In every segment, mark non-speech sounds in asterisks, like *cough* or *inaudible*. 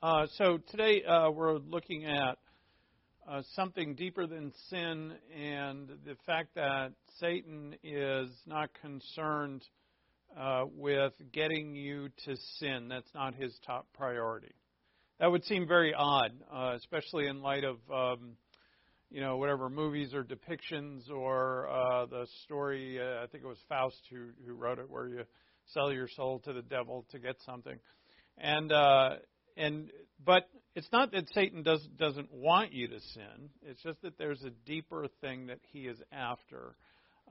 Uh, so today uh, we're looking at uh, something deeper than sin and the fact that Satan is not concerned uh, with getting you to sin. That's not his top priority. That would seem very odd, uh, especially in light of um, you know whatever movies or depictions or uh, the story. I think it was Faust who, who wrote it, where you sell your soul to the devil to get something. And and but it's not that Satan does, doesn't want you to sin. It's just that there's a deeper thing that he is after,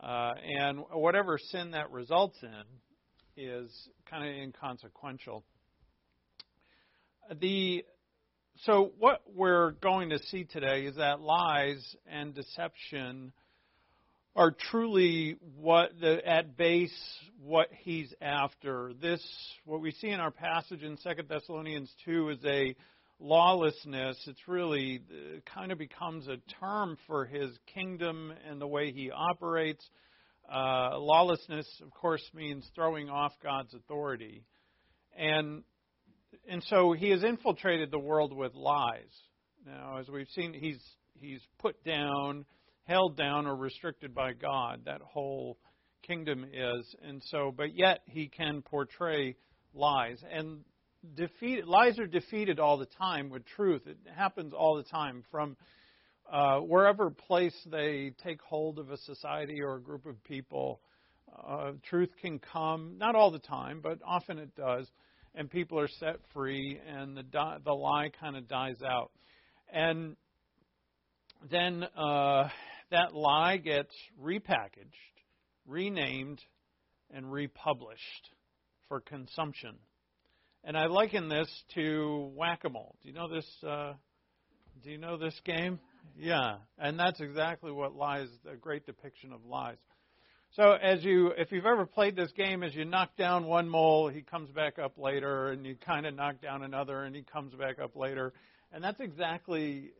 uh, and whatever sin that results in is kind of inconsequential. The so what we're going to see today is that lies and deception are truly what the, at base what he's after. This what we see in our passage in 2 Thessalonians 2 is a lawlessness. It's really it uh, kind of becomes a term for his kingdom and the way he operates. Uh, lawlessness, of course, means throwing off God's authority, and and so he has infiltrated the world with lies. Now, as we've seen, he's he's put down held down or restricted by God. That whole kingdom is. And so, but yet he can portray lies. And defeat, lies are defeated all the time with truth. It happens all the time from uh, wherever place they take hold of a society or a group of people. Uh, truth can come, not all the time, but often it does, and people are set free, and the the lie kind of dies out. And then uh, that lie gets repackaged, renamed, and republished for consumption. And I liken this to whack-a-mole. Do you know this? Uh, do you know this game? Yeah, and that's exactly what lies. A great depiction of lies. So as you, if you've ever played this game, as you knock down one mole, he comes back up later, and you kind of knock down another, and he comes back up later, and that's exactly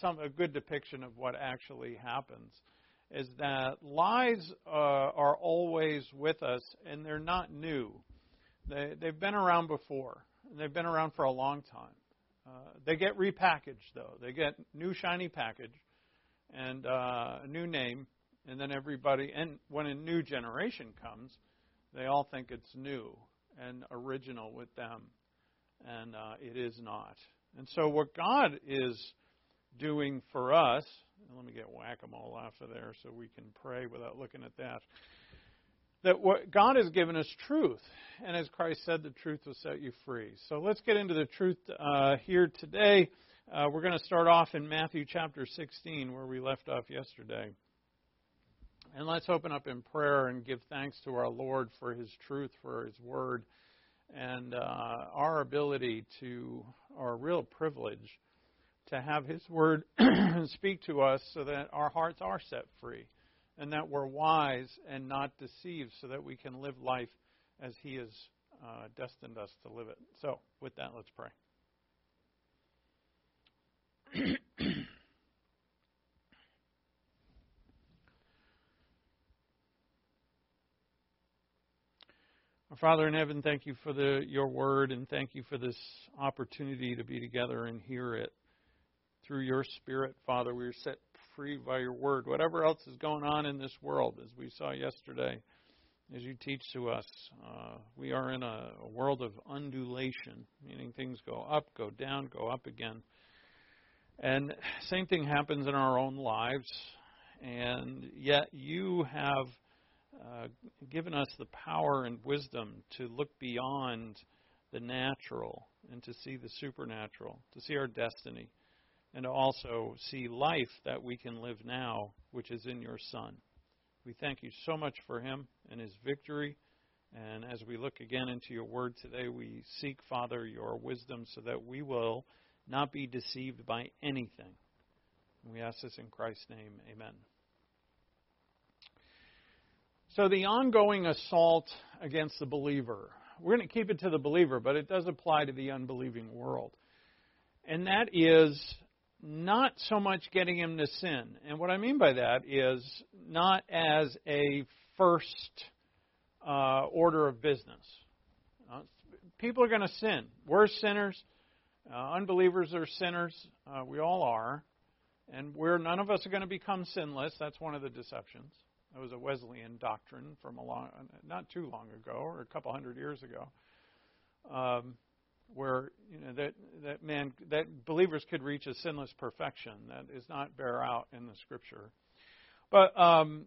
some a good depiction of what actually happens is that lies uh, are always with us and they're not new. They, they've been around before. They've been around for a long time. Uh, they get repackaged though. They get new shiny package and uh, a new name, and then everybody. And when a new generation comes, they all think it's new and original with them, and uh, it is not. And so what God is doing for us. Let me get whack a mole off of there so we can pray without looking at that. That what God has given us truth, and as Christ said, the truth will set you free. So let's get into the truth uh, here today. Uh, we're going to start off in Matthew chapter 16, where we left off yesterday. And let's open up in prayer and give thanks to our Lord for His truth, for His word, and uh, our ability to, our real privilege to have His Word *clears throat* speak to us so that our hearts are set free and that we're wise and not deceived so that we can live life as He has uh, destined us to live it. So, with that, let's pray. *clears throat* Our Father in heaven, thank you for the, your word and thank you for this opportunity to be together and hear it through your Spirit, Father, we are set free by your word. Whatever else is going on in this world, as we saw yesterday, as you teach to us, uh, we are in a, a world of undulation, meaning things go up, go down, go up again. And same thing happens in our own lives, and yet you have uh, given us the power and wisdom to look beyond the natural and to see the supernatural, to see our destiny and to also see life that we can live now, which is in your Son. We thank you so much for him and his victory. And as we look again into your word today, we seek, Father, your wisdom so that we will not be deceived by anything. And we ask this in Christ's name. Amen. So, the ongoing assault against the believer. We're going to keep it to the believer, but it does apply to the unbelieving world. And that is not so much getting him to sin. And what I mean by that is not as a first uh, order of business. Uh, people are going to sin. We're sinners. Uh, unbelievers are sinners. Uh, we all are. And we're, none of us are going to become sinless. That's one of the deceptions. That was a Wesleyan doctrine from a long, not too long ago, or a couple hundred years ago, um, where you know that that man that believers could reach a sinless perfection. That is not bear out in the Scripture. But um,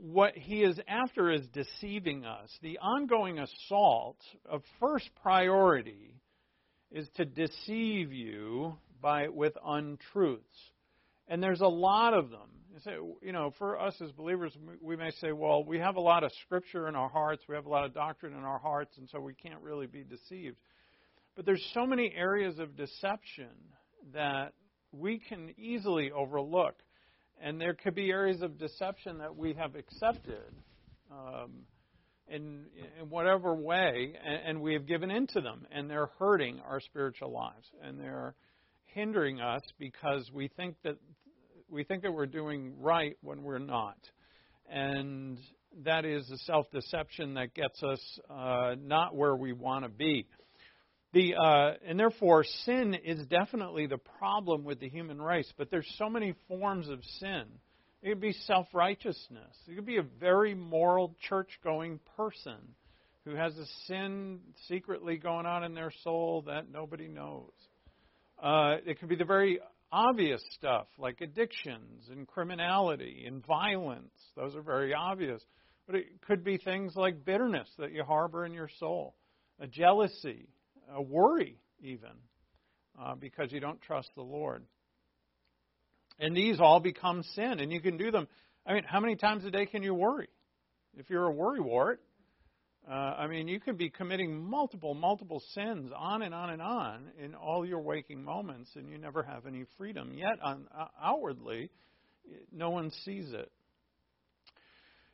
what he is after is deceiving us. The ongoing assault of first priority is to deceive you by with untruths. And there's a lot of them. You, say, you know, for us as believers, we may say, well, we have a lot of scripture in our hearts, we have a lot of doctrine in our hearts, and so we can't really be deceived. But there's so many areas of deception that we can easily overlook. And there could be areas of deception that we have accepted um, in, in whatever way, and, and we have given into them, and they're hurting our spiritual lives, and they're hindering us because we think that we think that we're doing right when we're not, and that is a self-deception that gets us uh, not where we want to be. The, uh, and therefore, sin is definitely the problem with the human race. But there's so many forms of sin. It could be self righteousness. It could be a very moral, church going person who has a sin secretly going on in their soul that nobody knows. Uh, it could be the very obvious stuff like addictions and criminality and violence. Those are very obvious. But it could be things like bitterness that you harbor in your soul, a jealousy, a worry, even, uh, because you don't trust the Lord. And these all become sin, and you can do them. I mean, how many times a day can you worry? If you're a worrywart, uh, I mean, you could be committing multiple, multiple sins on and on and on in all your waking moments, and you never have any freedom. Yet, on, uh, outwardly, no one sees it.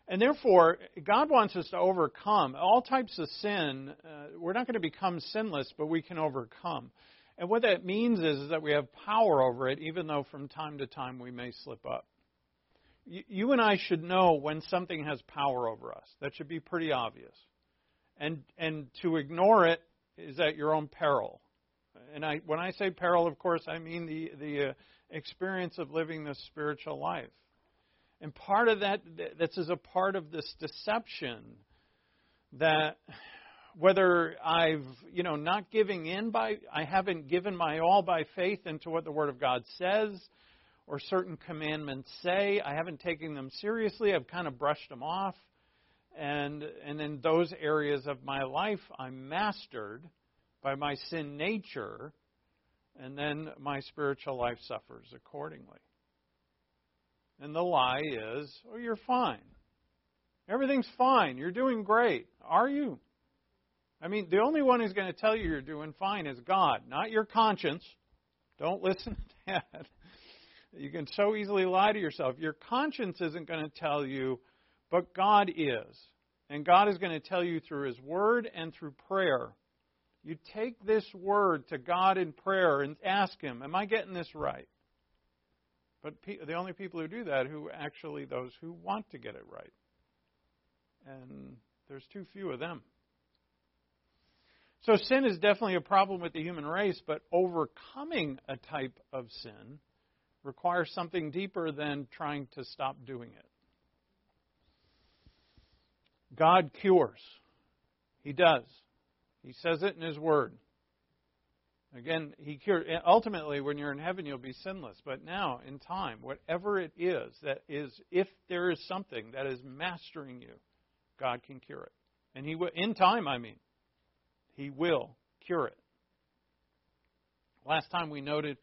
And therefore, God wants us to overcome all types of sin. Uh, we're not going to become sinless, but we can overcome. And what that means is, that we have power over it, even though from time to time we may slip up. You, you and I should know when something has power over us. That should be pretty obvious. And, and to ignore it is at your own peril. And I, when I say peril, of course, I mean the, the uh, experience of living this spiritual life. And part of that, this is a part of this deception that whether I've, you know, not giving in by, I haven't given my all by faith into what the Word of God says, or certain commandments say, I haven't taken them seriously, I've kind of brushed them off. And, and in those areas of my life, I'm mastered by my sin nature, and then my spiritual life suffers accordingly. And the lie is, oh, you're fine. Everything's fine. You're doing great. Are you? I mean, the only one who's going to tell you you're doing fine is God, not your conscience. Don't listen to *laughs* that. You can so easily lie to yourself. Your conscience isn't going to tell you, but God is. And God is going to tell you through His Word and through prayer. You take this Word to God in prayer and ask Him, Am I getting this right? But pe- the only people who do that who actually those who want to get it right. And there's too few of them. So sin is definitely a problem with the human race, but overcoming a type of sin requires something deeper than trying to stop doing it. God cures. He does. He says it in His Word. Again, he cured. Ultimately, when you're in heaven, you'll be sinless. But now, in time, whatever it is that is, if there is something that is mastering you, God can cure it. And he will, in time, I mean, he will cure it. Last time we noted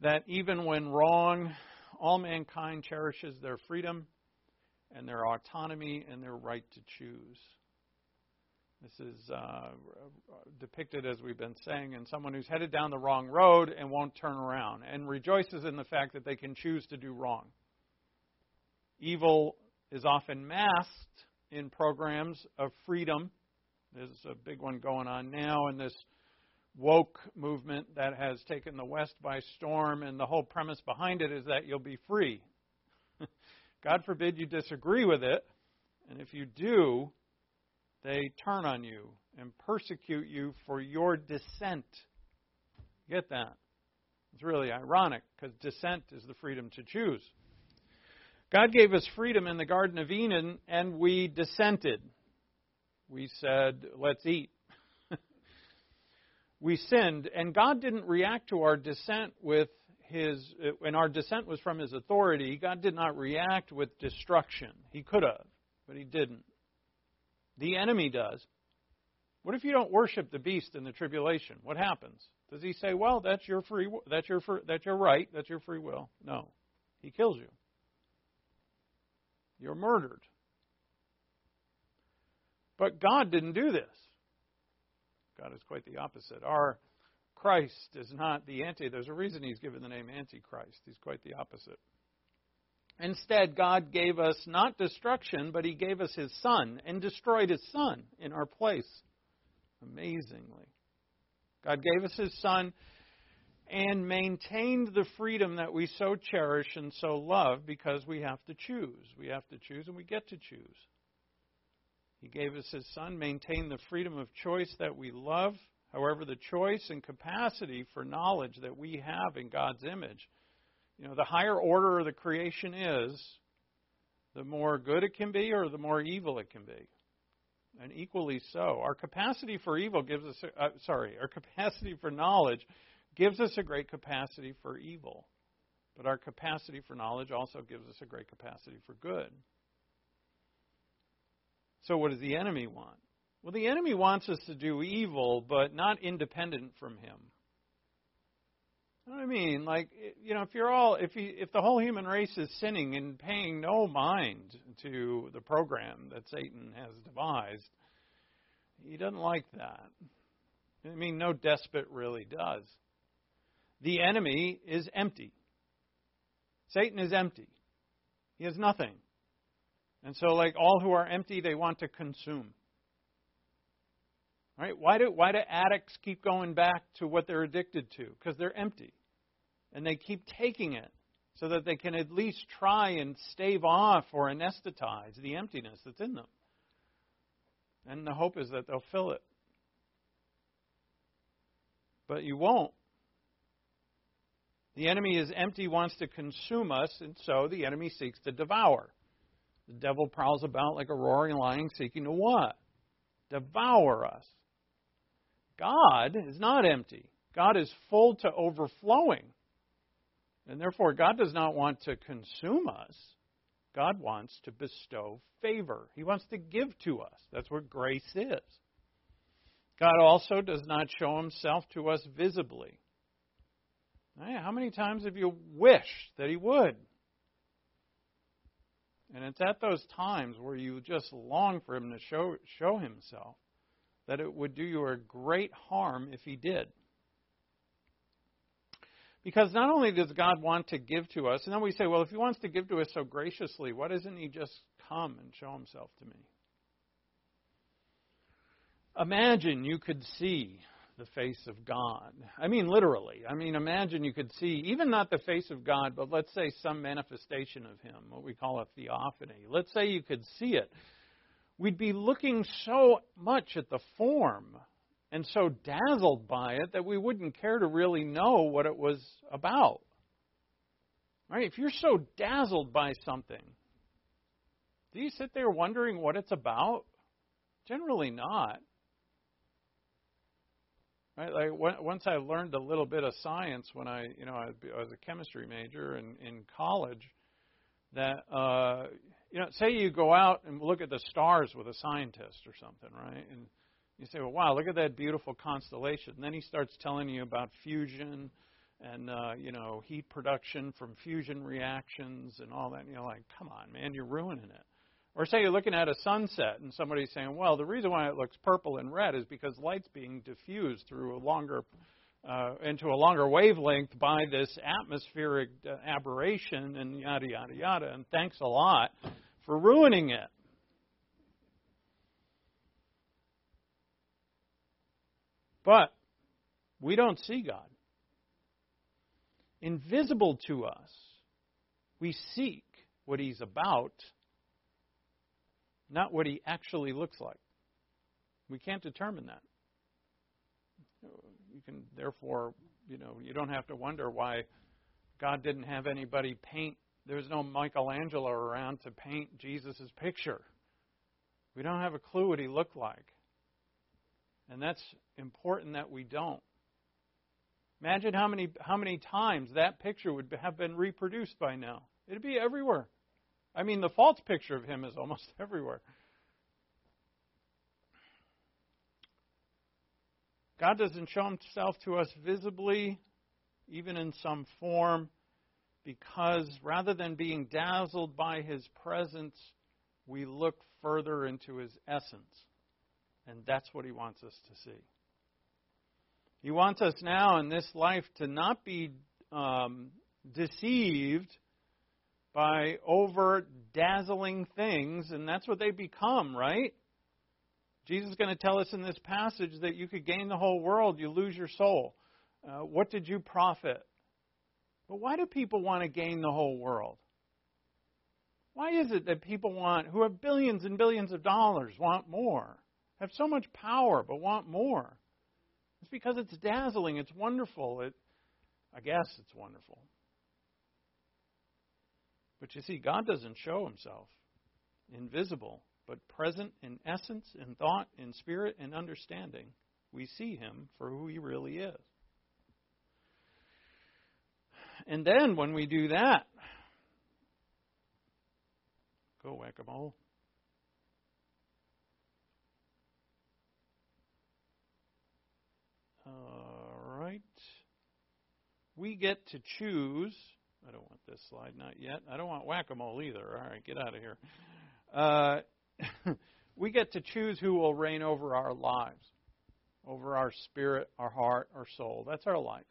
that even when wrong, all mankind cherishes their freedom and their autonomy and their right to choose. This is uh, depicted, as we've been saying, in someone who's headed down the wrong road and won't turn around and rejoices in the fact that they can choose to do wrong. Evil is often masked in programs of freedom. There's a big one going on now in this woke movement that has taken the West by storm, and the whole premise behind it is that you'll be free. *laughs* God forbid you disagree with it, and if you do, they turn on you and persecute you for your dissent Get that? It's really ironic because dissent is the freedom to choose. God gave us freedom in the Garden of Eden, and we dissented. We said, let's eat. *laughs* we sinned, and God didn't react to our dissent with his, and our dissent was from his authority. God did not react with destruction. He could have, but he didn't. The enemy does. What if you don't worship the beast in the tribulation? What happens? Does he say, "Well, that's your free, that's your, that's your right, that's your free will"? No, he kills you. You're murdered. But God didn't do this. God is quite the opposite. Our Christ is not the anti. There's a reason he's given the name Antichrist. He's quite the opposite. Instead, God gave us not destruction, but He gave us His Son and destroyed His Son in our place. Amazingly. God gave us His Son and maintained the freedom that we so cherish and so love because we have to choose. We have to choose and we get to choose. He gave us His Son, maintained the freedom of choice that we love. However, the choice and capacity for knowledge that we have in God's image you know, the higher order of the creation is, the more good it can be or the more evil it can be. And equally so. Our capacity for evil gives us, uh, sorry, our capacity for knowledge gives us a great capacity for evil. But our capacity for knowledge also gives us a great capacity for good. So, what does the enemy want? Well, the enemy wants us to do evil, but not independent from him. I mean, like you know, if you're all if you, if the whole human race is sinning and paying no mind to the program that Satan has devised, he doesn't like that. I mean, no despot really does. The enemy is empty. Satan is empty. He has nothing. And so, like all who are empty, they want to consume. Right? Why do why do addicts keep going back to what they're addicted to? Because they're empty. And they keep taking it so that they can at least try and stave off or anesthetize the emptiness that's in them. And the hope is that they'll fill it. But you won't. The enemy is empty, wants to consume us, and so the enemy seeks to devour. The devil prowls about like a roaring lion seeking to what? Devour us. God is not empty. God is full to overflowing. And therefore, God does not want to consume us. God wants to bestow favor. He wants to give to us. That's what grace is. God also does not show himself to us visibly. How many times have you wished that he would? And it's at those times where you just long for him to show, show himself that it would do you a great harm if he did. Because not only does God want to give to us, and then we say, well, if He wants to give to us so graciously, why doesn't He just come and show Himself to me? Imagine you could see the face of God. I mean, literally. I mean, imagine you could see, even not the face of God, but let's say some manifestation of Him, what we call a theophany. Let's say you could see it. We'd be looking so much at the form and so dazzled by it that we wouldn't care to really know what it was about. Right? If you're so dazzled by something, do you sit there wondering what it's about? Generally not. Right? Like once I learned a little bit of science when I, you know, I was a chemistry major in, in college. That uh, you know, say you go out and look at the stars with a scientist or something, right? And you say, well, wow, look at that beautiful constellation. And then he starts telling you about fusion and, uh, you know, heat production from fusion reactions and all that. And you're like, come on, man, you're ruining it. Or say you're looking at a sunset and somebody's saying, well, the reason why it looks purple and red is because light's being diffused through a longer uh, into a longer wavelength by this atmospheric uh, aberration and yada yada yada. And thanks a lot for ruining it. But we don't see God. Invisible to us, we seek what He's about, not what He actually looks like. We can't determine that. You can therefore you know, you don't have to wonder why God didn't have anybody paint. There's no Michelangelo around to paint Jesus' picture. We don't have a clue what he looked like. And that's important that we don't. Imagine how many how many times that picture would have been reproduced by now. It'd be everywhere. I mean, the false picture of him is almost *laughs* everywhere. God doesn't show himself to us visibly, even in some form, because rather than being dazzled by his presence, we look further into his essence. And that's what he wants us to see. He wants us now in this life to not be um, deceived by over dazzling things, and that's what they become, right? Jesus is going to tell us in this passage that you could gain the whole world, you lose your soul. Uh, what did you profit? But why do people want to gain the whole world? Why is it that people want, who have billions and billions of dollars, want more? Have so much power, but want more? It's because it's dazzling, it's wonderful. It, I guess it's wonderful. But you see, God doesn't show himself invisible but present in essence, in thought, in spirit, and understanding. We see him for who he really is. And then when we do that, go whack a mole. All right. We get to choose. I don't want this slide, not yet. I don't want whack a mole either. All right, get out of here. Uh, *laughs* we get to choose who will reign over our lives, over our spirit, our heart, our soul. That's our life.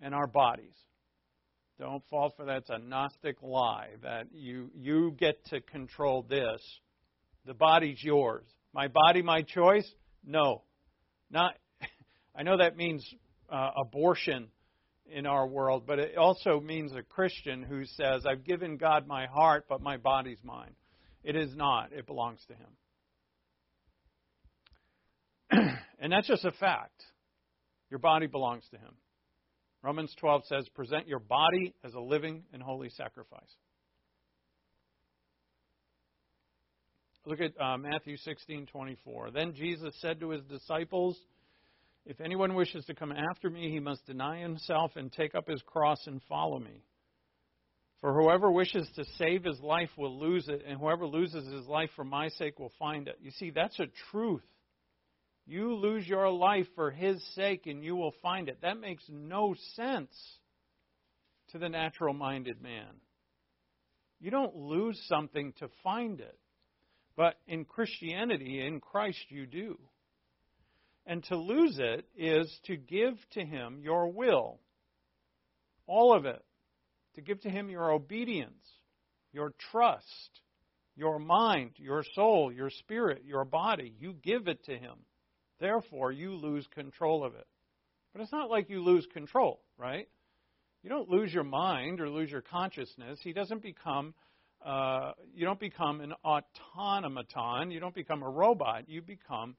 And our bodies. Don't fall for that. It's a Gnostic lie that you, you get to control this. The body's yours. My body, my choice? No. Not. *laughs* I know that means uh, abortion in our world, but it also means a Christian who says, I've given God my heart, but my body's mine. It is not. It belongs to Him. *clears throat* and that's just a fact. Your body belongs to Him. Romans 12 says, present your body as a living and holy sacrifice. Look at uh, Matthew 16:24. Then Jesus said to his disciples, "If anyone wishes to come after me, he must deny himself and take up his cross and follow me. For whoever wishes to save his life will lose it, and whoever loses his life for my sake will find it. You see, that's a truth. You lose your life for his sake, and you will find it. That makes no sense to the natural minded man. You don't lose something to find it. But in Christianity, in Christ, you do. And to lose it is to give to him your will, all of it to give to Him your obedience, your trust, your mind, your soul, your spirit, your body. You give it to Him. Therefore, you lose control of it. But it's not like you lose control, right? You don't lose your mind or lose your consciousness. He doesn't become, uh, you don't become an automaton. You don't become a robot. You become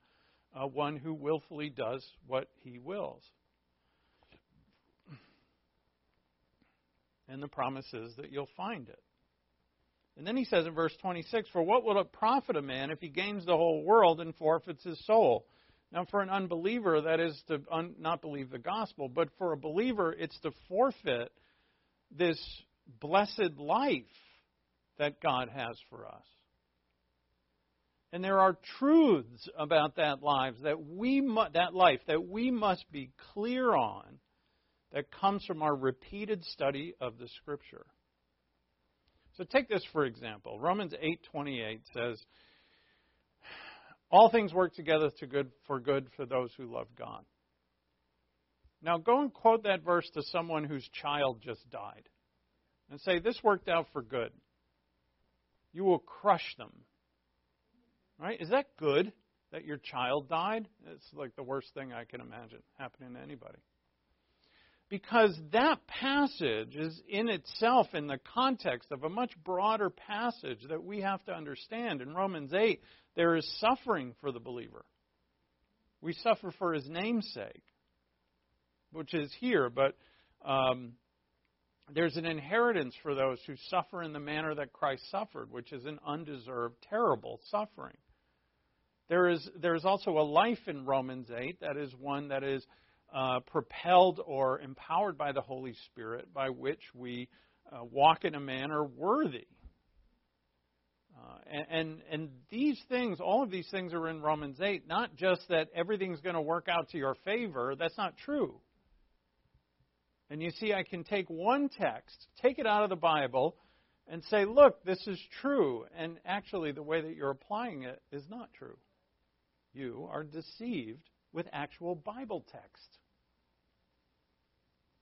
uh, one who willfully does what he wills. And the promise is that you'll find it. And then he says in verse 26 For what will it profit a man if he gains the whole world and forfeits his soul? Now, for an unbeliever, that is to un- not believe the gospel, but for a believer, it's to forfeit this blessed life that God has for us. And there are truths about that life that we mu- that life that we must be clear on that comes from our repeated study of the scripture. So take this for example. Romans 8:28 says, "All things work together to good for good for those who love God." Now go and quote that verse to someone whose child just died and say, "This worked out for good." You will crush them. Right? Is that good that your child died? It's like the worst thing I can imagine happening to anybody because that passage is in itself in the context of a much broader passage that we have to understand. In Romans 8, there is suffering for the believer. We suffer for his name's sake. which is here, but um, there's an inheritance for those who suffer in the manner that Christ suffered, which is an undeserved, terrible suffering. There is there's also a life in Romans 8 that is one that is uh, propelled or empowered by the Holy Spirit, by which we uh, walk in a manner worthy. Uh, and, and, these things, all of these things are in Romans 8. Not just that everything's going to work out to your favor. That's not true. And you see, I can take one text, take it out of the Bible, and say, look, this is true. And actually, the way that you're applying it is not true. You are deceived with actual Bible text.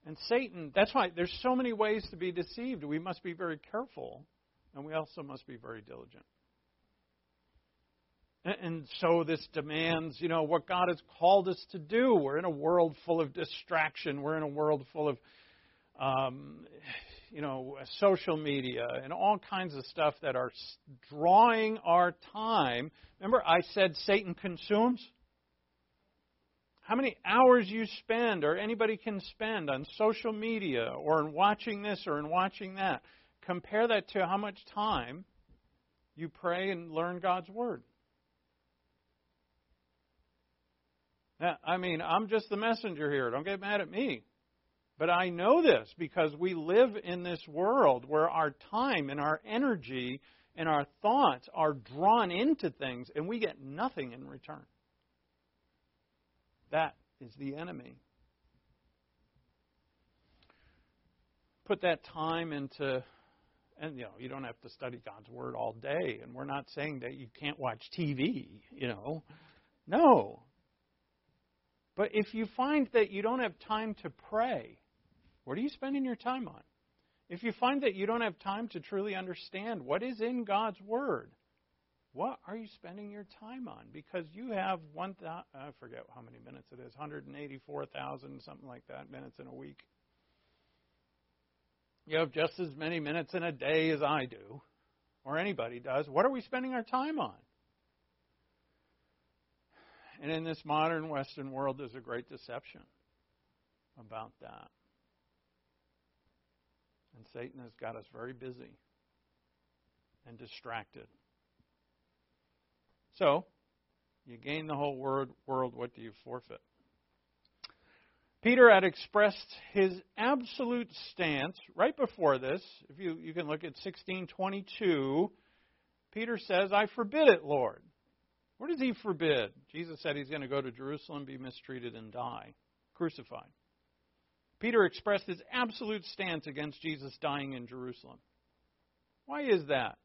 And Satan, that's why there's so many ways to be deceived. We must be very careful, and we also must be very diligent. And so this demands, you know, what God has called us to do. We're in a world full of distraction. We're in a world full of, um, you know, social media and all kinds of stuff that are drawing our time. Remember, I said Satan consumes? How many hours you spend or anybody can spend on social media or in watching this or in watching that. Compare that to how much time you pray and learn God's Word. Now, I mean, I'm just the messenger here. Don't get mad at me. But I know this because we live in this world where our time and our energy and our thoughts are drawn into things and we get nothing in return. That is the enemy. Put that time into, and you know, you don't have to study God's Word all day, and we're not saying that you can't watch TV, you know. No. But if you find that you don't have time to pray, what are you spending your time on? If you find that you don't have time to truly understand what is in God's Word, what are you spending your time on? Because you have one, I forget how many minutes it is, 184,000, something like that, minutes in a week. You have just as many minutes in a day as I do, or anybody does. What are we spending our time on? And in this modern Western world, there's a great deception about that. And Satan has got us very busy and distracted. So, you gain the whole world, world what do you forfeit? Peter had expressed his absolute stance right before this. If you, you can look at 1622, Peter says, I forbid it, Lord. What does he forbid? Jesus said he's going to go to Jerusalem, be mistreated, and die, crucified. Peter expressed his absolute stance against Jesus dying in Jerusalem. Why is that?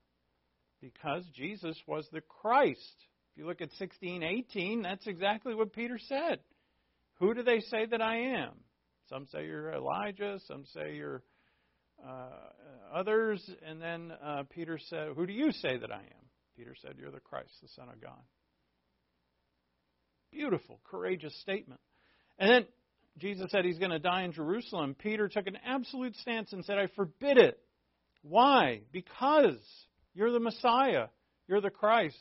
Because Jesus was the Christ. If you look at 16:18, that's exactly what Peter said. Who do they say that I am? Some say you're Elijah, some say you're uh, others, and then uh, Peter said, Who do you say that I am? Peter said, You're the Christ, the Son of God. Beautiful, courageous statement. And then Jesus said he's going to die in Jerusalem. Peter took an absolute stance and said, I forbid it. Why? Because you're the Messiah. You're the Christ.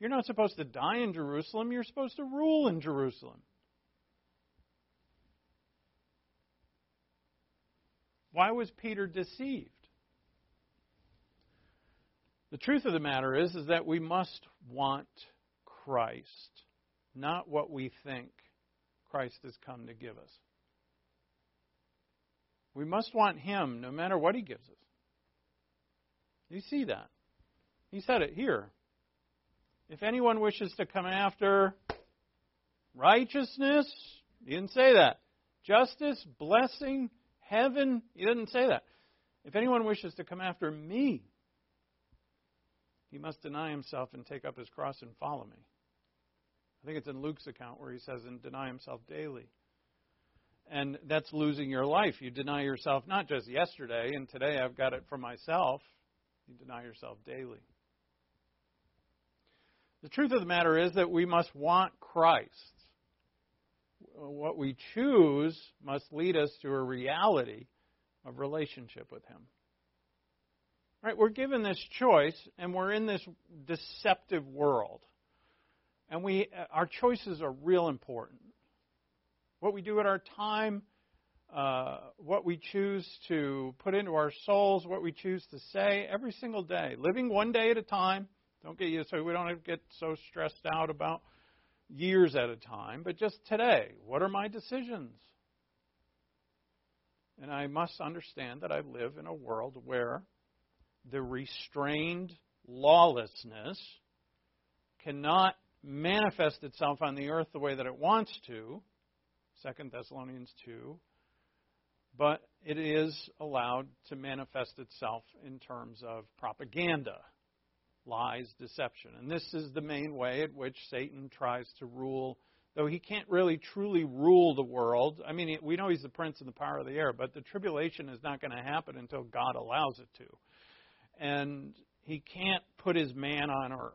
You're not supposed to die in Jerusalem. You're supposed to rule in Jerusalem. Why was Peter deceived? The truth of the matter is, is that we must want Christ, not what we think Christ has come to give us. We must want Him no matter what He gives us. You see that? He said it here. If anyone wishes to come after righteousness, he didn't say that. Justice, blessing, heaven, he didn't say that. If anyone wishes to come after me, he must deny himself and take up his cross and follow me. I think it's in Luke's account where he says, and deny himself daily. And that's losing your life. You deny yourself not just yesterday and today I've got it for myself. You deny yourself daily. The truth of the matter is that we must want Christ. What we choose must lead us to a reality of relationship with Him. Right? We're given this choice, and we're in this deceptive world. And we, our choices are real important. What we do at our time uh, what we choose to put into our souls, what we choose to say every single day, living one day at a time. Don't get you so we don't get so stressed out about years at a time, but just today. What are my decisions? And I must understand that I live in a world where the restrained lawlessness cannot manifest itself on the earth the way that it wants to. 2 Thessalonians 2 but it is allowed to manifest itself in terms of propaganda, lies, deception. And this is the main way at which Satan tries to rule, though he can't really truly rule the world. I mean, we know he's the prince of the power of the air, but the tribulation is not going to happen until God allows it to. And he can't put his man on earth.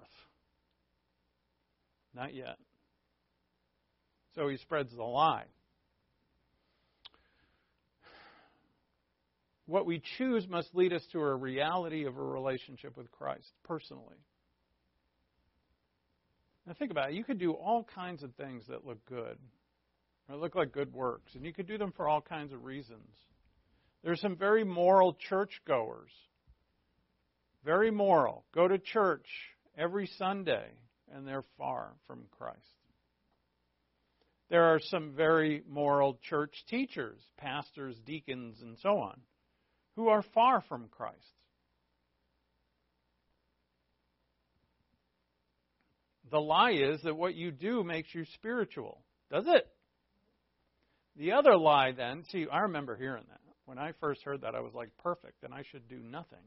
Not yet. So he spreads the lie. What we choose must lead us to a reality of a relationship with Christ personally. Now, think about it. You could do all kinds of things that look good, or look like good works, and you could do them for all kinds of reasons. There's some very moral churchgoers, very moral, go to church every Sunday, and they're far from Christ. There are some very moral church teachers, pastors, deacons, and so on who are far from Christ. The lie is that what you do makes you spiritual. Does it? The other lie, then, see, I remember hearing that. When I first heard that, I was like, perfect, then I should do nothing.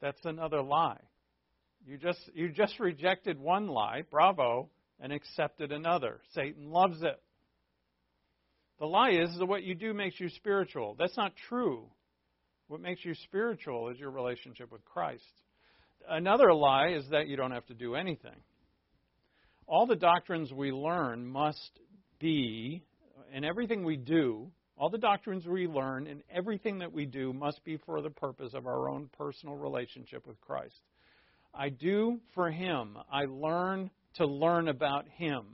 That's another lie. You just, you just rejected one lie, bravo, and accepted another. Satan loves it. The lie is that what you do makes you spiritual. That's not true. What makes you spiritual is your relationship with Christ. Another lie is that you don't have to do anything. All the doctrines we learn must be, and everything we do, all the doctrines we learn and everything that we do must be for the purpose of our own personal relationship with Christ. I do for Him. I learn to learn about Him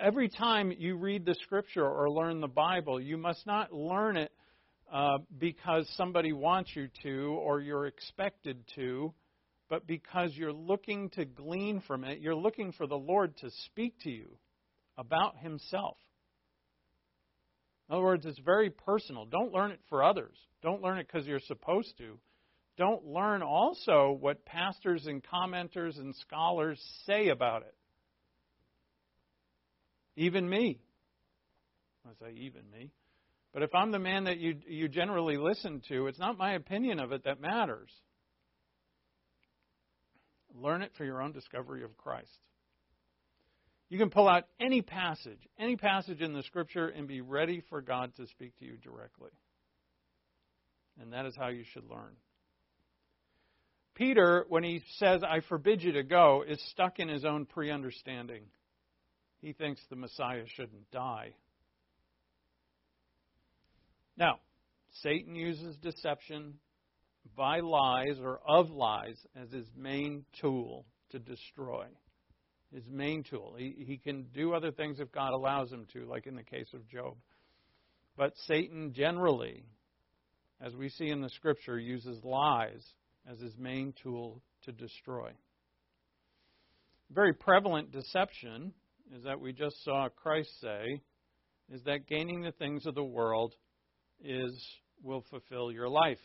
every time you read the scripture or learn the Bible, you must not learn it uh, because somebody wants you to or you're expected to, but because you're looking to glean from it. You're looking for the Lord to speak to you about Himself. In other words, it's very personal. Don't learn it for others. Don't learn it because you're supposed to. Don't learn also what pastors and commenters and scholars say about it. Even me. I say even me. But if I'm the man that you, you generally listen to, it's not my opinion of it that matters. Learn it for your own discovery of Christ. You can pull out any passage, any passage in the Scripture, and be ready for God to speak to you directly. And that is how you should learn. Peter, when he says, I forbid you to go, is stuck in his own pre understanding. He thinks the Messiah shouldn't die. Now, Satan uses deception by lies or of lies as his main tool to destroy. His main tool. He, he can do other things if God allows him to, like in the case of Job. But Satan generally, as we see in the scripture, uses lies as his main tool to destroy. Very prevalent deception is that we just saw Christ say is that gaining the things of the world is will fulfill your life.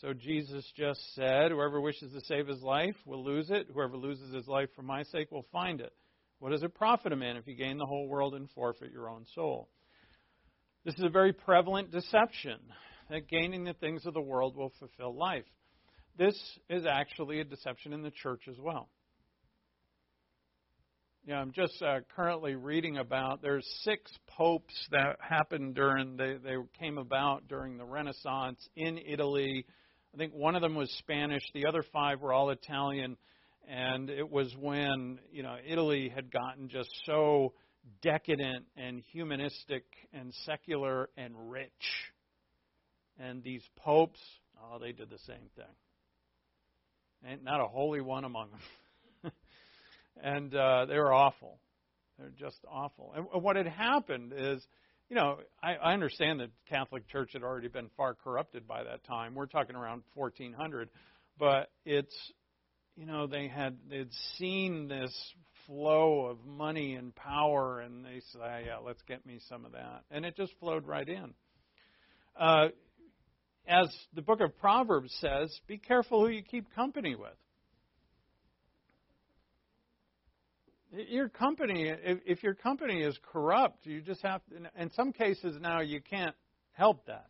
So Jesus just said, whoever wishes to save his life will lose it. Whoever loses his life for my sake will find it. What does it profit a man if you gain the whole world and forfeit your own soul? This is a very prevalent deception that gaining the things of the world will fulfill life. This is actually a deception in the church as well. Yeah, I'm just uh, currently reading about there's six popes that happened during they they came about during the Renaissance in Italy. I think one of them was Spanish, the other five were all Italian, and it was when you know Italy had gotten just so decadent and humanistic and secular and rich, and these popes, oh, they did the same thing. And not a holy one among them *laughs* and uh, they were awful. They're just awful. And what had happened is, you know, I, I understand that Catholic Church had already been far corrupted by that time. We're talking around 1400, but it's, you know, they had they'd seen this flow of money and power, and they say, yeah, let's get me some of that, and it just flowed right in. Uh, as the book of Proverbs says, be careful who you keep company with. Your company, if, if your company is corrupt, you just have to, in some cases now you can't help that.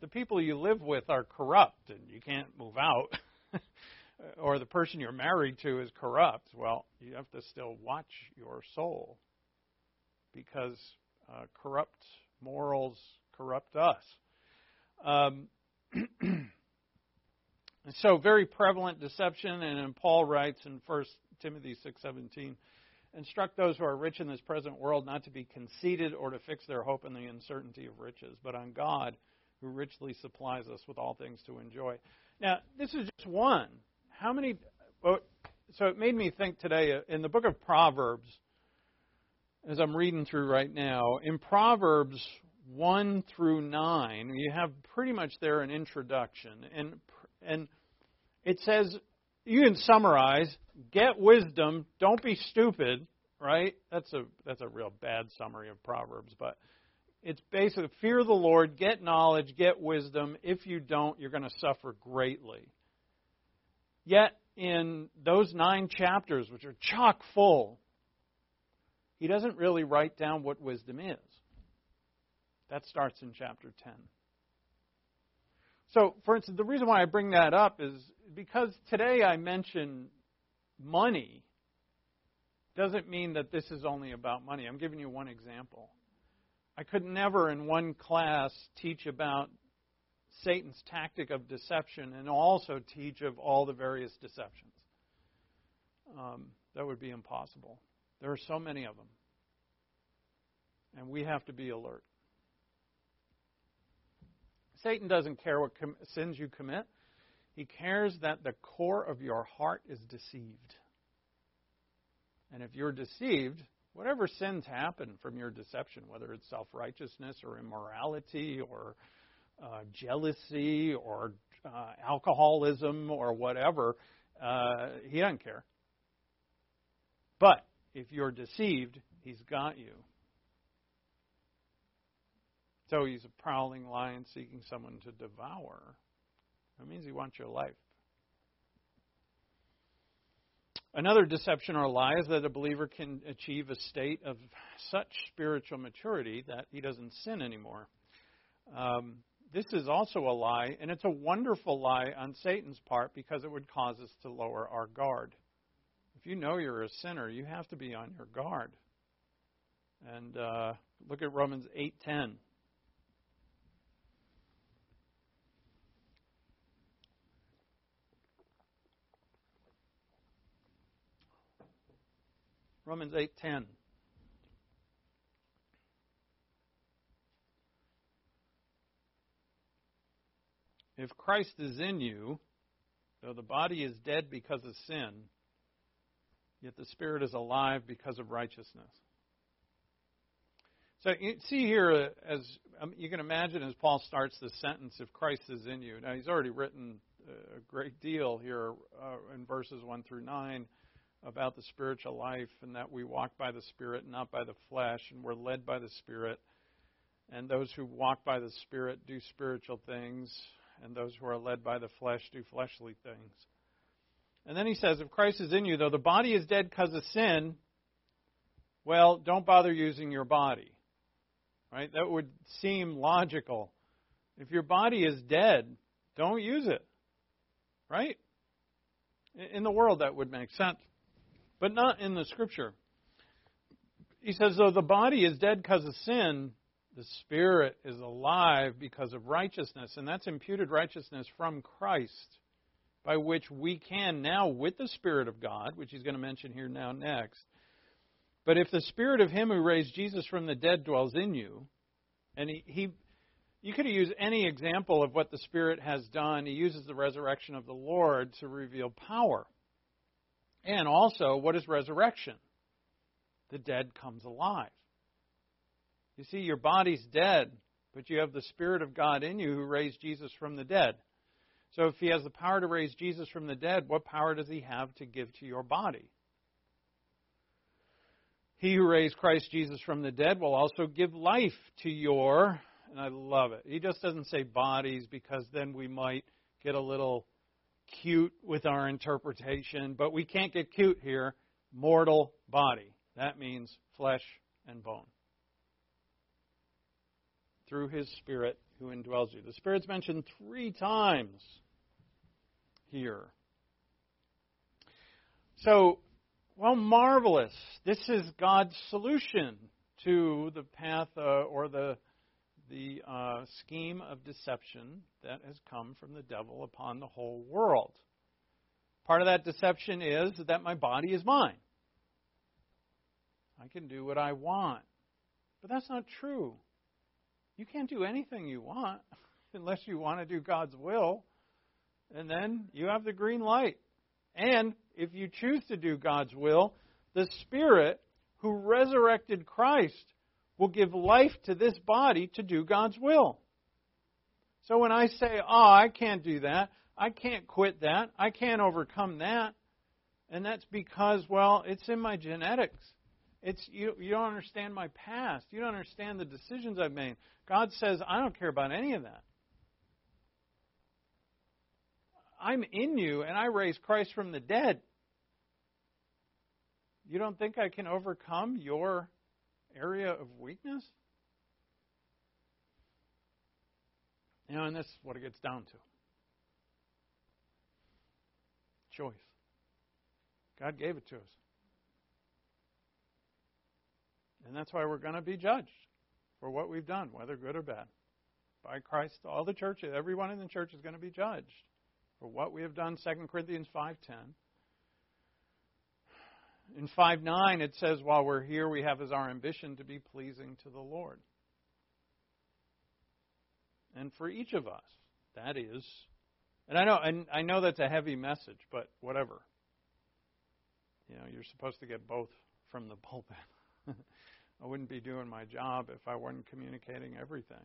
The people you live with are corrupt and you can't move out, *laughs* or the person you're married to is corrupt, well, you have to still watch your soul because uh, corrupt morals corrupt us. Um, *clears throat* so very prevalent deception, and Paul writes in 1 Timothy 6:17, instruct those who are rich in this present world not to be conceited or to fix their hope in the uncertainty of riches, but on God, who richly supplies us with all things to enjoy. Now, this is just one. How many? So it made me think today uh, in the book of Proverbs, as I'm reading through right now, in Proverbs 1 through 9, you have pretty much there an introduction. And, and it says, you can summarize, get wisdom, don't be stupid, right? That's a, that's a real bad summary of Proverbs, but it's basically fear the Lord, get knowledge, get wisdom. If you don't, you're going to suffer greatly. Yet, in those nine chapters, which are chock full, he doesn't really write down what wisdom is. That starts in chapter 10. So, for instance, the reason why I bring that up is because today I mention money doesn't mean that this is only about money. I'm giving you one example. I could never in one class teach about Satan's tactic of deception and also teach of all the various deceptions. Um, that would be impossible. There are so many of them. And we have to be alert. Satan doesn't care what com- sins you commit. He cares that the core of your heart is deceived. And if you're deceived, whatever sins happen from your deception, whether it's self righteousness or immorality or uh, jealousy or uh, alcoholism or whatever, uh, he doesn't care. But if you're deceived, he's got you. So he's a prowling lion seeking someone to devour. That means he wants your life. Another deception or lie is that a believer can achieve a state of such spiritual maturity that he doesn't sin anymore. Um, this is also a lie, and it's a wonderful lie on Satan's part because it would cause us to lower our guard. If you know you're a sinner, you have to be on your guard. And uh, look at Romans 8:10. Romans 8:10. If Christ is in you, though the body is dead because of sin, yet the spirit is alive because of righteousness. So you see here, uh, as um, you can imagine, as Paul starts this sentence, if Christ is in you. Now he's already written a great deal here uh, in verses one through nine about the spiritual life and that we walk by the Spirit, not by the flesh, and we're led by the Spirit. And those who walk by the Spirit do spiritual things, and those who are led by the flesh do fleshly things. And then he says, if Christ is in you, though the body is dead because of sin, well, don't bother using your body. Right? That would seem logical. If your body is dead, don't use it. Right? In the world, that would make sense but not in the scripture. He says, though the body is dead because of sin, the spirit is alive because of righteousness. And that's imputed righteousness from Christ, by which we can now, with the Spirit of God, which he's going to mention here now next. But if the Spirit of Him who raised Jesus from the dead dwells in you, and he, he you could use any example of what the Spirit has done. He uses the resurrection of the Lord to reveal power. And also, what is resurrection? the dead comes alive. You see, your body's dead, but you have the Spirit of God in you who raised Jesus from the dead. So if he has the power to raise Jesus from the dead, what power does he have to give to your body? He who raised Christ Jesus from the dead will also give life to your, and I love it. He just doesn't say bodies because then we might get a little cute with our interpretation, but we can't get cute here. Mortal body. That means flesh and bone. Through his Spirit who indwells you. The Spirit's mentioned three times here. So, well, marvelous. This is God's solution to the path uh, or the the uh, scheme of deception that has come from the devil upon the whole world. Part of that deception is that my body is mine. I can do what I want. But that's not true. You can't do anything you want *laughs* unless you want to do God's will. And then you have the green light. And if you choose to do God's will, the Spirit who resurrected Christ will give life to this body to do God's will. So when I say, oh, I can't do that, I can't quit that, I can't overcome that, and that's because, well, it's in my genetics. It's you, you don't understand my past. You don't understand the decisions I've made. God says, I don't care about any of that. I'm in you and I raised Christ from the dead. You don't think I can overcome your area of weakness? You know, and that's what it gets down to choice. God gave it to us. And that's why we're going to be judged for what we've done, whether good or bad. By Christ, all the church, everyone in the church is going to be judged for what we have done. 2 Corinthians 5:10. In 5:9 it says while we're here we have as our ambition to be pleasing to the Lord. And for each of us, that is and I know and I know that's a heavy message, but whatever. You know, you're supposed to get both from the pulpit. *laughs* I wouldn't be doing my job if I weren't communicating everything.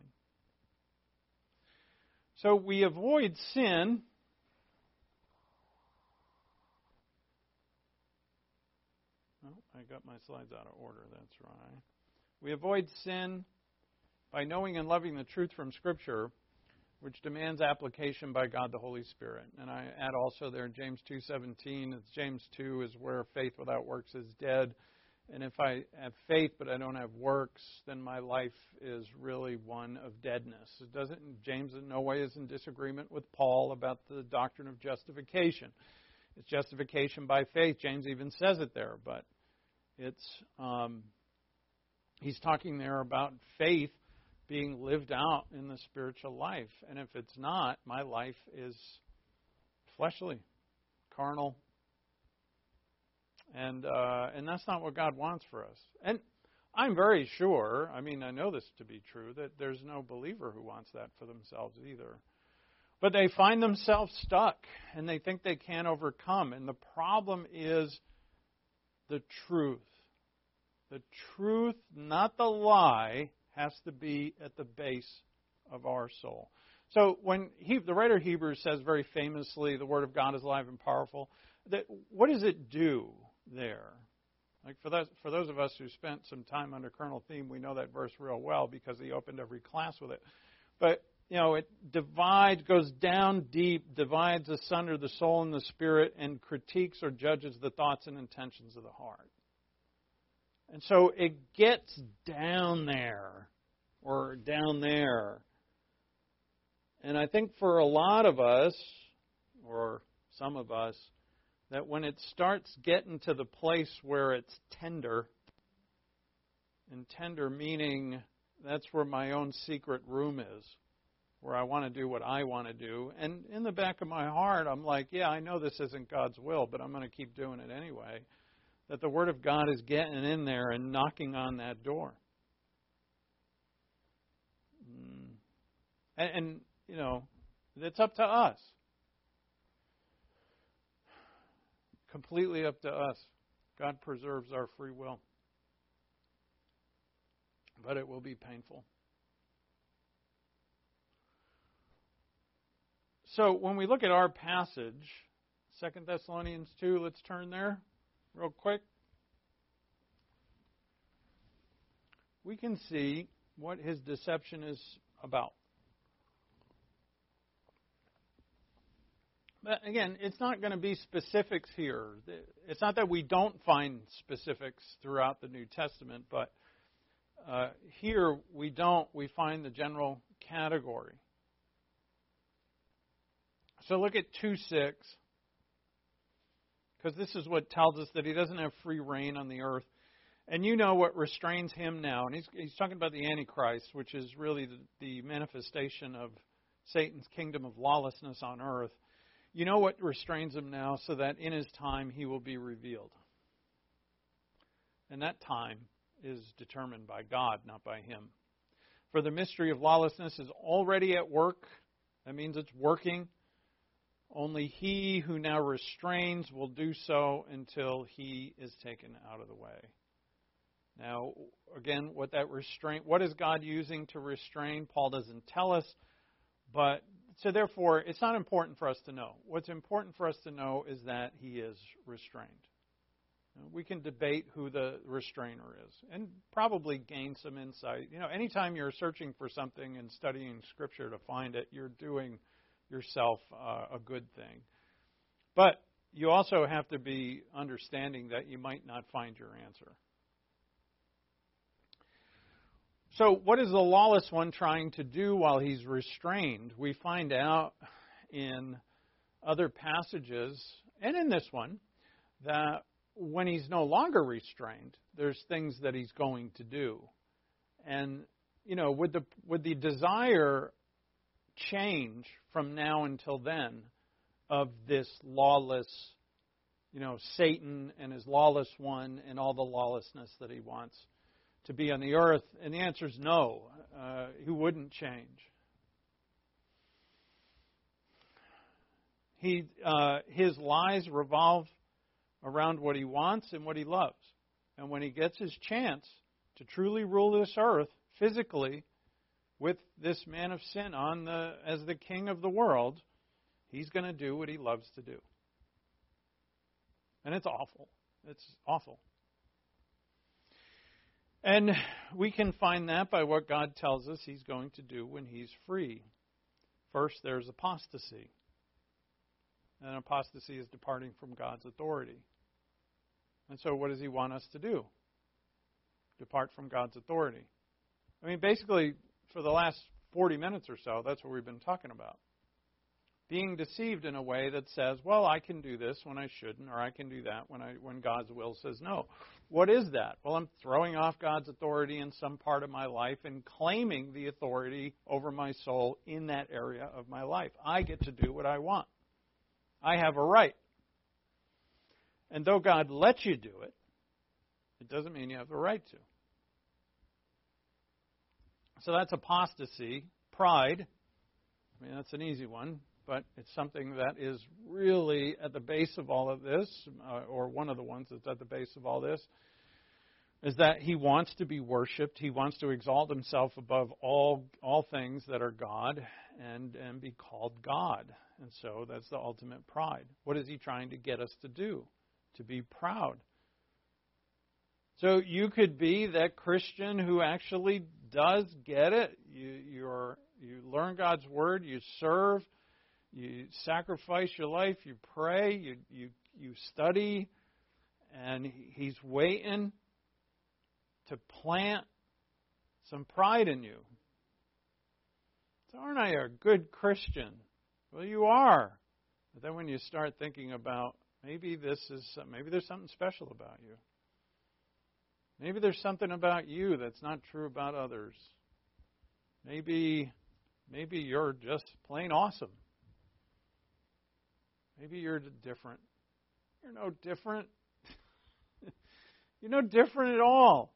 So we avoid sin. Oh, I got my slides out of order. That's right. We avoid sin by knowing and loving the truth from Scripture, which demands application by God the Holy Spirit. And I add also there James 2:17. It's James 2 is where faith without works is dead. And if I have faith but I don't have works, then my life is really one of deadness. It doesn't James in no way is in disagreement with Paul about the doctrine of justification. It's justification by faith. James even says it there, but it's um, he's talking there about faith being lived out in the spiritual life. And if it's not, my life is fleshly, carnal, and uh, and that's not what God wants for us. And I'm very sure, I mean, I know this to be true, that there's no believer who wants that for themselves either. But they find themselves stuck and they think they can't overcome. And the problem is the truth. The truth, not the lie, has to be at the base of our soul. So when he, the writer of Hebrews says very famously, the Word of God is alive and powerful, that, what does it do? there. Like for those, for those of us who spent some time under Colonel Thieme, we know that verse real well because he opened every class with it. But you know, it divides, goes down deep, divides asunder the soul and the spirit, and critiques or judges the thoughts and intentions of the heart. And so it gets down there, or down there. And I think for a lot of us, or some of us, that when it starts getting to the place where it's tender, and tender meaning that's where my own secret room is, where I want to do what I want to do. And in the back of my heart, I'm like, yeah, I know this isn't God's will, but I'm going to keep doing it anyway. That the Word of God is getting in there and knocking on that door. Mm. And, and you know, it's up to us. completely up to us. God preserves our free will. but it will be painful. So when we look at our passage, 2 Thessalonians 2, let's turn there real quick. We can see what his deception is about. But again, it's not going to be specifics here. It's not that we don't find specifics throughout the New Testament, but uh, here we don't. We find the general category. So look at 2 6, because this is what tells us that he doesn't have free reign on the earth. And you know what restrains him now. And he's, he's talking about the Antichrist, which is really the, the manifestation of Satan's kingdom of lawlessness on earth. You know what restrains him now, so that in his time he will be revealed. And that time is determined by God, not by him. For the mystery of lawlessness is already at work. That means it's working. Only he who now restrains will do so until he is taken out of the way. Now, again, what that restraint, what is God using to restrain? Paul doesn't tell us, but so therefore, it's not important for us to know. What's important for us to know is that he is restrained. We can debate who the restrainer is and probably gain some insight. You know, anytime you're searching for something and studying Scripture to find it, you're doing yourself uh, a good thing. But you also have to be understanding that you might not find your answer. So, what is the lawless one trying to do while he's restrained? We find out in other passages, and in this one, that when he's no longer restrained, there's things that he's going to do. And, you know, with the, with the desire change from now until then of this lawless, you know, Satan and his lawless one and all the lawlessness that he wants to be on the earth? And the answer is no. Uh, he wouldn't change. He, uh, his lies revolve around what he wants and what he loves. And when he gets his chance to truly rule this earth physically with this man of sin on the as the king of the world, he's going to do what he loves to do. And it's awful. It's awful. And we can find that by what God tells us he's going to do when he's free. First, there's apostasy. And apostasy is departing from God's authority. And so, what does he want us to do? Depart from God's authority. I mean, basically, for the last 40 minutes or so, that's what we've been talking about. Being deceived in a way that says, well, I can do this when I shouldn't, or I can do that when, I, when God's will says no. What is that? Well, I'm throwing off God's authority in some part of my life and claiming the authority over my soul in that area of my life. I get to do what I want. I have a right. And though God lets you do it, it doesn't mean you have the right to. So that's apostasy. Pride. I mean, that's an easy one, but it's something that is really at the base of all of this, uh, or one of the ones that's at the base of all this, is that he wants to be worshipped. He wants to exalt himself above all all things that are God and and be called God. And so that's the ultimate pride. What is he trying to get us to do? To be proud. So you could be that Christian who actually does get it. You you're you learn God's word, you serve, you sacrifice your life, you pray, you you you study, and he's waiting to plant some pride in you. So aren't I a good Christian? Well, you are. But then when you start thinking about maybe this is maybe there's something special about you. Maybe there's something about you that's not true about others. Maybe maybe you're just plain awesome. Maybe you're different. You're no different. *laughs* you're no different at all.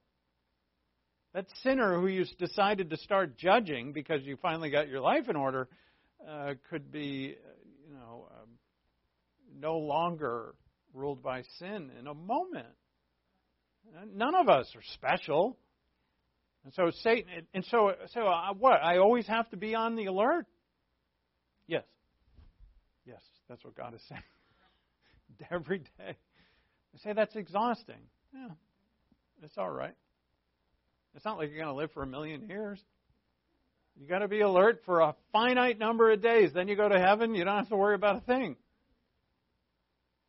That sinner who you decided to start judging because you finally got your life in order uh, could be, uh, you know, um, no longer ruled by sin in a moment. None of us are special. And so Satan, and so so uh, what? I always have to be on the alert. Yes, yes, that's what God is saying *laughs* every day. I say that's exhausting. Yeah, it's all right. It's not like you're going to live for a million years. You got to be alert for a finite number of days. Then you go to heaven. You don't have to worry about a thing.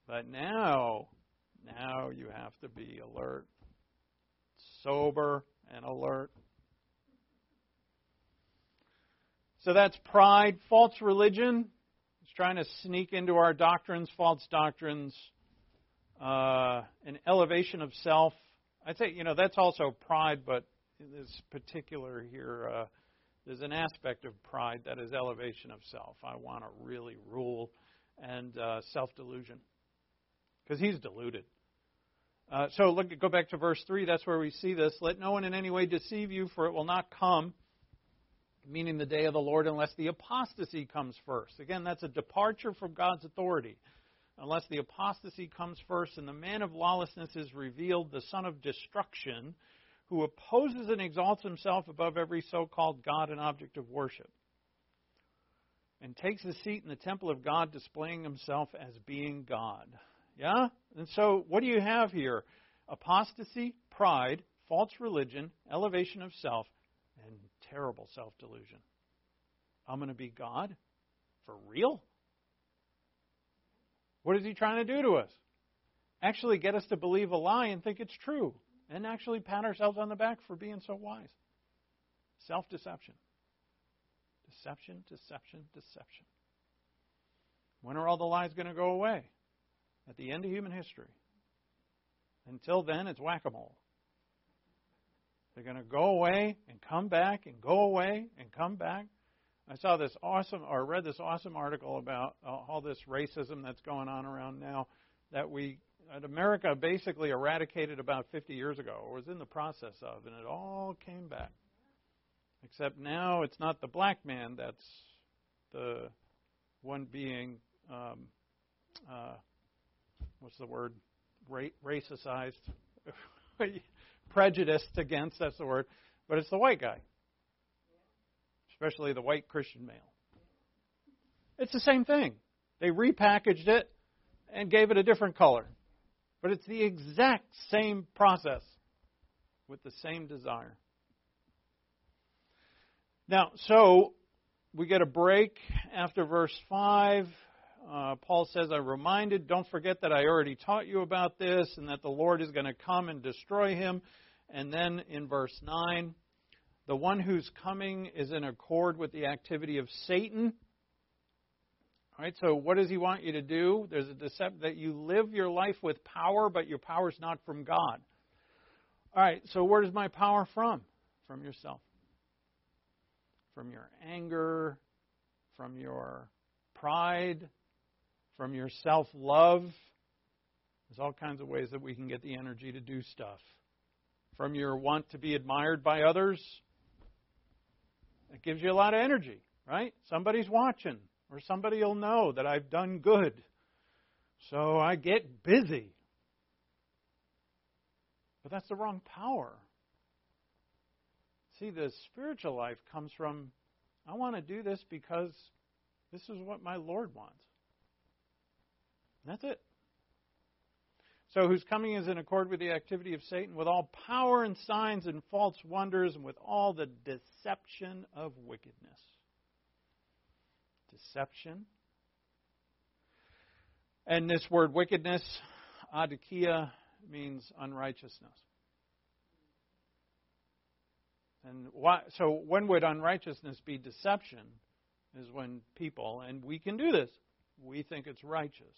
But now, now you have to be alert, sober, and alert. So that's pride, false religion. It's trying to sneak into our doctrines, false doctrines, uh, an elevation of self. I'd say, you know, that's also pride, but in this particular here, uh, there's an aspect of pride that is elevation of self. I want to really rule and uh, self delusion because he's deluded. Uh, so look, go back to verse 3. That's where we see this. Let no one in any way deceive you, for it will not come, meaning the day of the Lord, unless the apostasy comes first. Again, that's a departure from God's authority. Unless the apostasy comes first and the man of lawlessness is revealed, the son of destruction, who opposes and exalts himself above every so called God and object of worship, and takes his seat in the temple of God, displaying himself as being God. Yeah? And so, what do you have here? Apostasy, pride, false religion, elevation of self, and terrible self delusion. I'm going to be God? For real? What is he trying to do to us? Actually, get us to believe a lie and think it's true, and actually pat ourselves on the back for being so wise. Self deception. Deception, deception, deception. When are all the lies going to go away? At the end of human history. Until then, it's whack a mole. They're going to go away and come back and go away and come back. I saw this awesome, or read this awesome article about uh, all this racism that's going on around now that we, that America basically eradicated about 50 years ago, or was in the process of, and it all came back. Except now it's not the black man that's the one being um, uh, what's the word? Ra- *laughs* prejudiced against, that's the word. But it's the white guy, especially the white Christian male. It's the same thing. They repackaged it and gave it a different color. But it's the exact same process with the same desire. Now, so we get a break after verse 5 uh, Paul says, I reminded, don't forget that I already taught you about this and that the Lord is going to come and destroy him. And then in verse 9, the one who's coming is in accord with the activity of Satan. All right, so what does he want you to do? There's a deception that you live your life with power, but your power is not from God. All right, so where does my power from? From yourself. From your anger, from your pride, from your self love. There's all kinds of ways that we can get the energy to do stuff. From your want to be admired by others. It gives you a lot of energy, right? Somebody's watching, or somebody will know that I've done good. So I get busy. But that's the wrong power. See, the spiritual life comes from I want to do this because this is what my Lord wants. That's it. So, whose coming is in accord with the activity of Satan, with all power and signs and false wonders, and with all the deception of wickedness. Deception. And this word wickedness, adikia, means unrighteousness. And why, so, when would unrighteousness be deception? Is when people, and we can do this, we think it's righteous.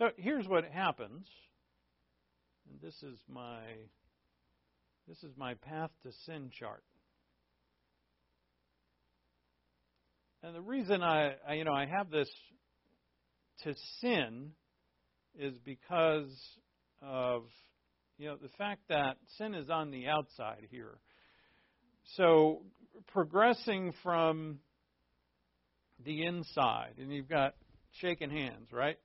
So here's what happens. And this is my this is my path to sin chart. And the reason I, I you know I have this to sin is because of you know the fact that sin is on the outside here. So progressing from the inside, and you've got shaking hands, right?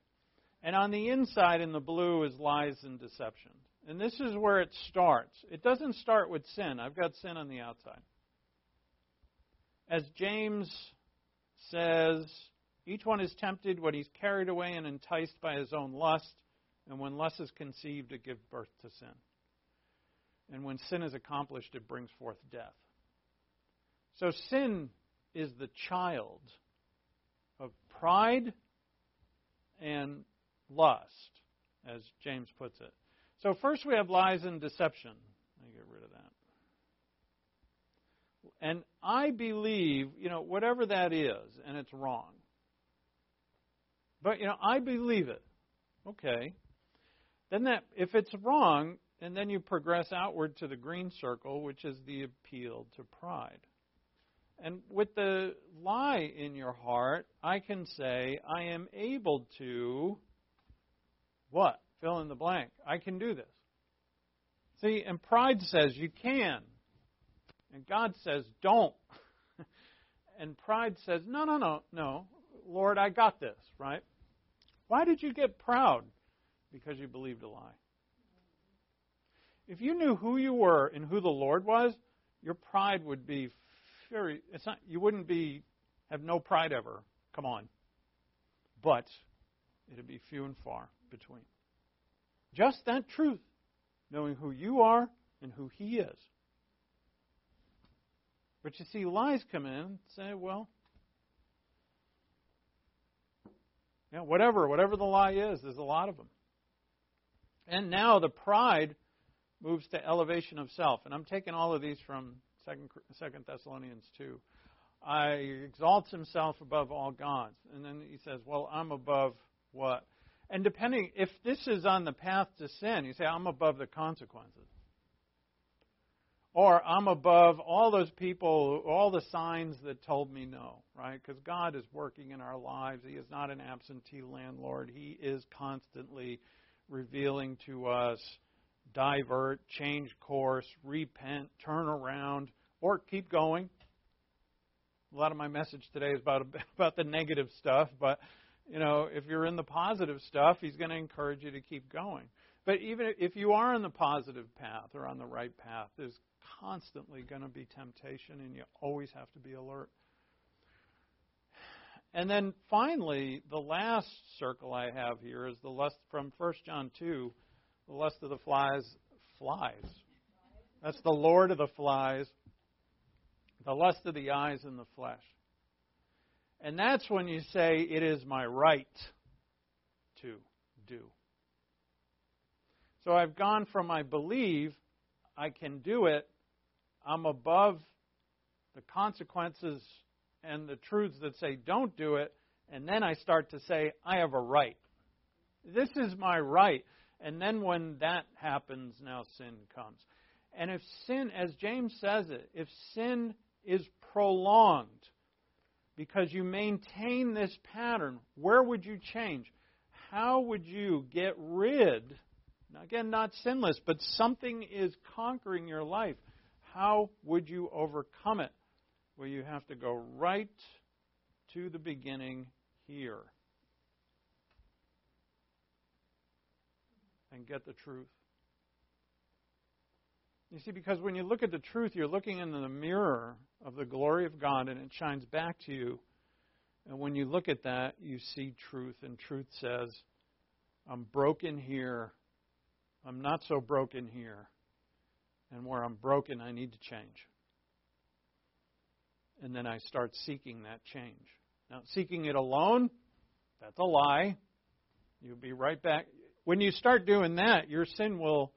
And on the inside in the blue is lies and deception. And this is where it starts. It doesn't start with sin. I've got sin on the outside. As James says, each one is tempted when he's carried away and enticed by his own lust, and when lust is conceived, it gives birth to sin. And when sin is accomplished, it brings forth death. So sin is the child of pride and lust, as James puts it. So first we have lies and deception. Me get rid of that. And I believe, you know, whatever that is, and it's wrong. But, you know, I believe it. Okay. Then that, if it's wrong, and then you progress outward to the green circle, which is the appeal to pride. And with the lie in your heart, I can say, I am able to what? Fill in the blank. I can do this. See, and pride says you can. And God says, don't. *laughs* and pride says, no, no, no, no. Lord, I got this, right? Why did you get proud? Because you believed a lie. If you knew who you were and who the Lord was, your pride would be very it's not you wouldn't be have no pride ever. Come on. But it'd be few and far between. Just that truth, knowing who you are and who he is. But you see, lies come in and say, well, yeah, whatever, whatever the lie is, there's a lot of them. And now the pride moves to elevation of self. And I'm taking all of these from Second, Second Thessalonians 2. I exalts himself above all gods. And then he says, Well, I'm above what? And depending, if this is on the path to sin, you say, I'm above the consequences. Or I'm above all those people, all the signs that told me no, right? Because God is working in our lives. He is not an absentee landlord. He is constantly revealing to us divert, change course, repent, turn around, or keep going. A lot of my message today is about *laughs* about the negative stuff, but you know, if you're in the positive stuff, he's going to encourage you to keep going. But even if you are on the positive path or on the right path, there's constantly going to be temptation, and you always have to be alert. And then finally, the last circle I have here is the lust from 1 John 2 the lust of the flies, flies. That's the Lord of the flies. The lust of the eyes and the flesh. And that's when you say, It is my right to do. So I've gone from I believe, I can do it, I'm above the consequences and the truths that say don't do it, and then I start to say, I have a right. This is my right. And then when that happens, now sin comes. And if sin, as James says it, if sin is prolonged because you maintain this pattern, where would you change? How would you get rid, again, not sinless, but something is conquering your life? How would you overcome it? Well, you have to go right to the beginning here. and get the truth. You see, because when you look at the truth, you're looking into the mirror of the glory of God and it shines back to you. And when you look at that, you see truth, and truth says, I'm broken here. I'm not so broken here. And where I'm broken, I need to change. And then I start seeking that change. Now, seeking it alone, that's a lie. You'll be right back. When you start doing that, your sin will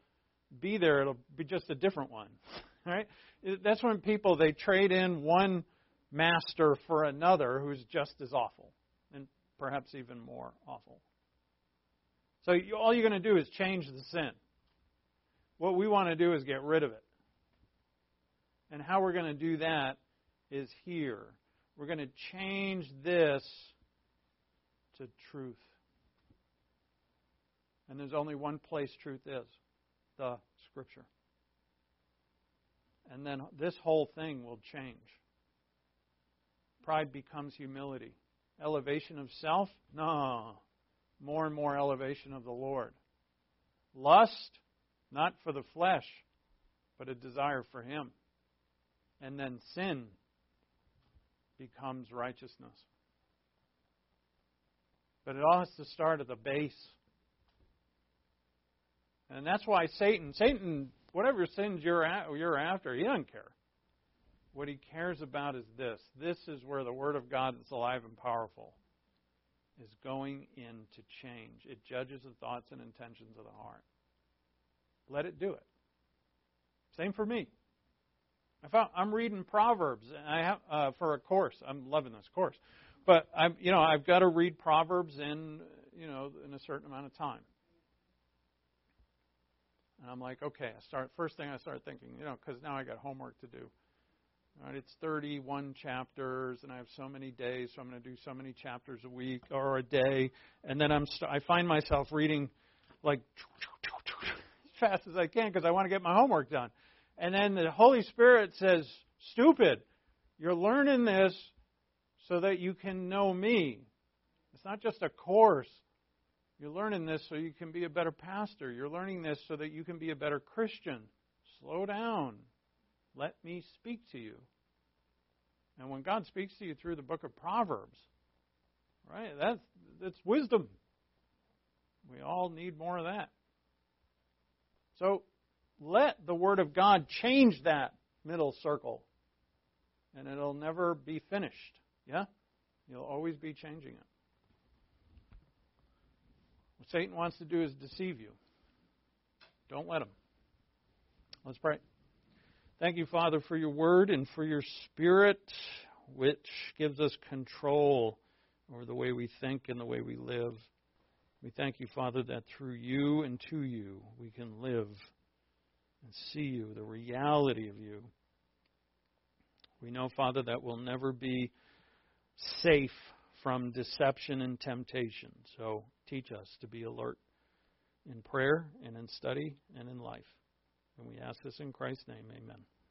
be there. It'll be just a different one. *laughs* Right? That's when people they trade in one master for another who's just as awful and perhaps even more awful. So you, all you're going to do is change the sin. What we want to do is get rid of it. And how we're going to do that is here. We're going to change this to truth. And there's only one place truth is the Scripture. And then this whole thing will change. Pride becomes humility. Elevation of self? No. More and more elevation of the Lord. Lust? not for the flesh, but a desire for Him. And then sin becomes righteousness. But it all has to start at the base. And that's why Satan, Satan, whatever sins you're, at, you're after, he doesn't care. What he cares about is this. This is where the Word of God that's alive and powerful is going in to change. It judges the thoughts and intentions of the heart. Let it do it. Same for me. I found, I'm reading Proverbs, and I have uh, for a course. I'm loving this course, but I'm you know I've got to read Proverbs in you know in a certain amount of time. And I'm like, okay, I start first thing I start thinking, you know, because now I got homework to do. Right, it's 31 chapters, and I have so many days, so I'm going to do so many chapters a week or a day, and then I'm st- I find myself reading like as fast as I can because I want to get my homework done. And then the Holy Spirit says, "Stupid, you're learning this so that you can know me. It's not just a course. You're learning this so you can be a better pastor. You're learning this so that you can be a better Christian. Slow down." Let me speak to you. And when God speaks to you through the book of Proverbs, right, that's, that's wisdom. We all need more of that. So let the Word of God change that middle circle, and it'll never be finished. Yeah? You'll always be changing it. What Satan wants to do is deceive you. Don't let him. Let's pray. Thank you, Father, for your word and for your spirit, which gives us control over the way we think and the way we live. We thank you, Father, that through you and to you we can live and see you, the reality of you. We know, Father, that we'll never be safe from deception and temptation. So teach us to be alert in prayer and in study and in life. And we ask this in Christ's name. Amen.